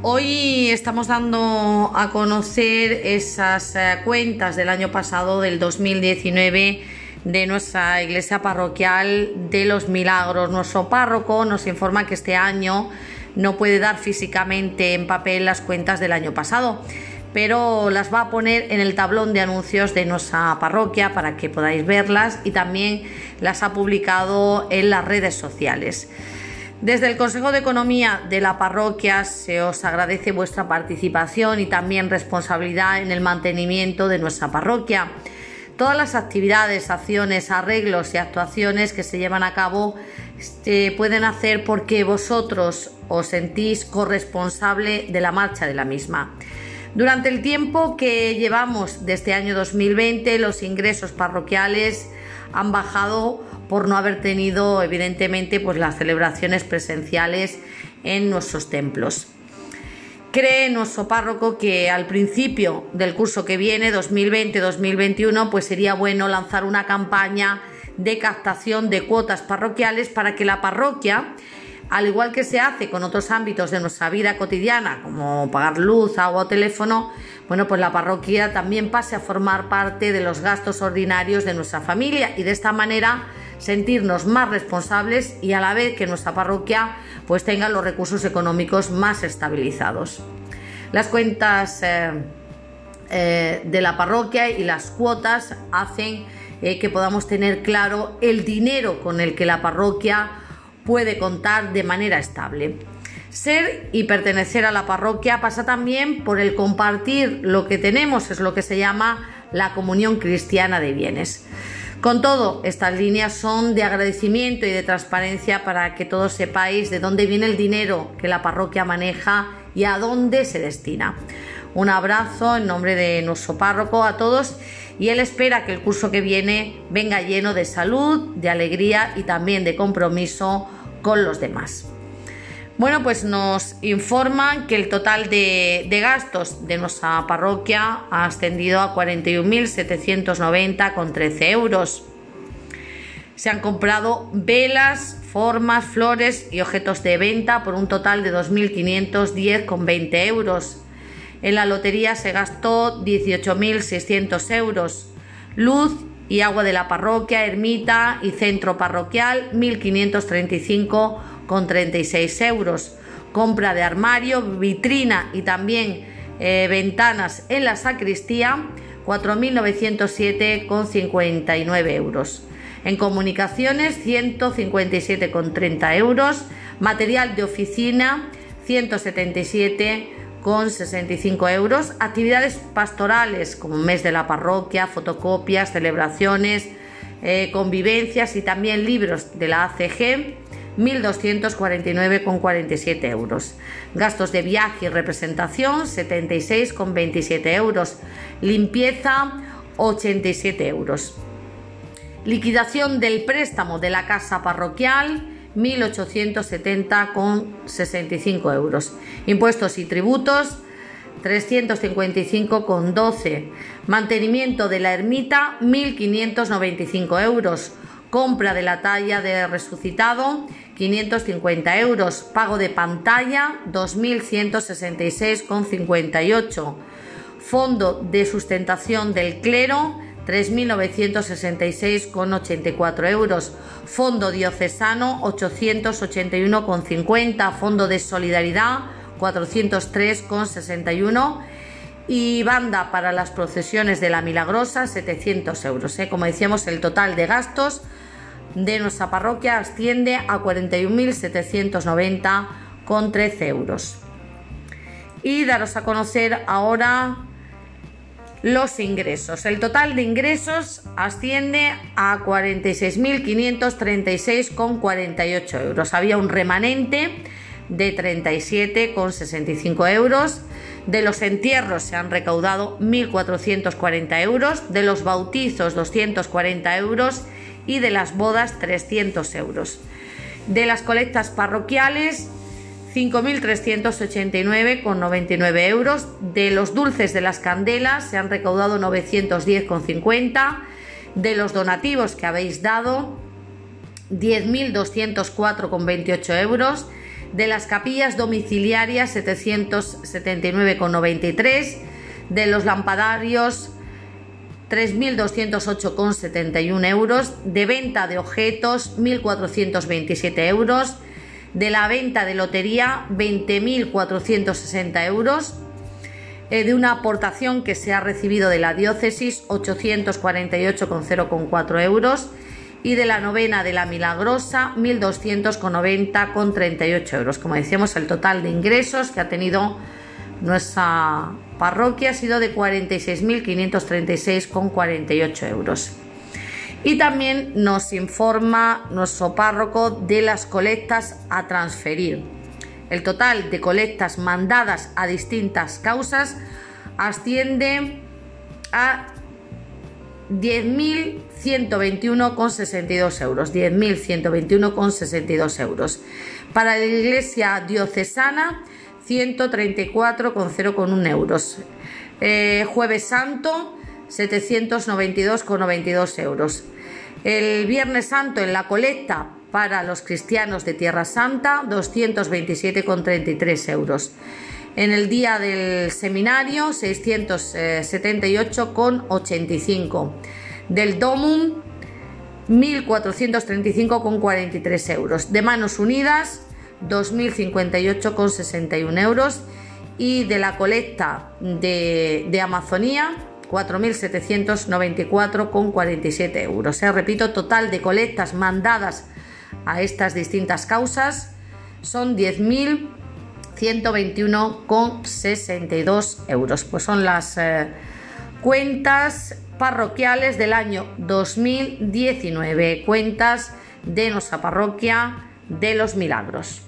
Hoy estamos dando a conocer esas eh, cuentas del año pasado, del 2019, de nuestra iglesia parroquial de los milagros. Nuestro párroco nos informa que este año no puede dar físicamente en papel las cuentas del año pasado, pero las va a poner en el tablón de anuncios de nuestra parroquia para que podáis verlas y también las ha publicado en las redes sociales. Desde el Consejo de Economía de la parroquia se os agradece vuestra participación y también responsabilidad en el mantenimiento de nuestra parroquia. Todas las actividades, acciones, arreglos y actuaciones que se llevan a cabo se este, pueden hacer porque vosotros os sentís corresponsable de la marcha de la misma. Durante el tiempo que llevamos de este año 2020, los ingresos parroquiales han bajado por no haber tenido evidentemente pues las celebraciones presenciales en nuestros templos. Cree nuestro párroco que al principio del curso que viene, 2020-2021, pues sería bueno lanzar una campaña de captación de cuotas parroquiales para que la parroquia, al igual que se hace con otros ámbitos de nuestra vida cotidiana, como pagar luz, agua o teléfono, bueno, pues la parroquia también pase a formar parte de los gastos ordinarios de nuestra familia y de esta manera sentirnos más responsables y a la vez que nuestra parroquia pues tenga los recursos económicos más estabilizados. Las cuentas eh, eh, de la parroquia y las cuotas hacen eh, que podamos tener claro el dinero con el que la parroquia puede contar de manera estable. Ser y pertenecer a la parroquia pasa también por el compartir lo que tenemos, es lo que se llama la comunión cristiana de bienes. Con todo, estas líneas son de agradecimiento y de transparencia para que todos sepáis de dónde viene el dinero que la parroquia maneja y a dónde se destina. Un abrazo en nombre de nuestro párroco a todos y él espera que el curso que viene venga lleno de salud, de alegría y también de compromiso con los demás. Bueno, pues nos informan que el total de, gastos de nuestra parroquia ha ascendido a 41.790,13 euros. Se han comprado velas, formas, flores y objetos de venta por un total de 2.510,20 euros. En la lotería se gastó 18.600 euros. Luz y agua de la parroquia, ermita y centro parroquial 1.535 con 36 euros. Compra de armario, vitrina y también eh, ventanas en la sacristía 4.907 con 59 euros. En comunicaciones 157 con 30 euros. Material de oficina 177 con 65 euros. Actividades pastorales como mes de la parroquia, fotocopias, celebraciones, eh, convivencias y también libros de la ACG 1.249,47 euros. Gastos de viaje y representación 76,27 euros. Limpieza 87 euros. Liquidación del préstamo de la casa parroquial 1.870,65 euros. Impuestos y tributos 355,12. Mantenimiento de la ermita 1.595 euros. Compra de la talla de resucitado 550 euros. Pago de pantalla 2.166,58. Fondo de sustentación del clero 3.966,84 euros. Fondo diocesano 881,50. Fondo de solidaridad 403,61 y banda para las procesiones de la Milagrosa 700 euros. ¿eh? Como decíamos, el total de gastos de nuestra parroquia asciende a 41.790,13 euros. Y daros a conocer ahora los ingresos. El total de ingresos asciende a 46.536,48 euros. Había un remanente de 37,65 euros. De los entierros se han recaudado 1.440 euros. De los bautizos 240 euros y de las bodas 300 euros. De las colectas parroquiales 5.389,99 euros. De los dulces de las candelas se han recaudado 910,50. De los donativos que habéis dado 10.204,28 euros. de las capillas domiciliarias 779,93, de los lampadarios 3.208,71 euros, de venta de objetos 1.427 euros, de la venta de lotería 20.460 euros, eh, de una aportación que se ha recibido de la diócesis 848,004 euros y de la novena de la Milagrosa 1.290,38 euros. Como decíamos, el total de ingresos que ha tenido nuestra parroquia ha sido de 46.536,48 euros. Y también nos informa nuestro párroco de las colectas a transferir. El total de colectas mandadas a distintas causas asciende a 10.121,62 euros. 10.121,62 euros. Para la Iglesia diocesana, 134,01 euros. Eh, jueves Santo, 792,92 euros. El Viernes Santo en la colecta para los cristianos de Tierra Santa, 227,33 euros. En el día del seminario, 678,85. Del Domum, 1.435,43 euros. De Manos Unidas, 2.058,61 euros. Y de la colecta de, de Amazonía, 4.794,47 euros. Se repito, total de colectas mandadas a estas distintas causas son 10.121,62 euros. Pues son las eh, cuentas parroquiales del año 2019, cuentas de nuestra parroquia de los milagros.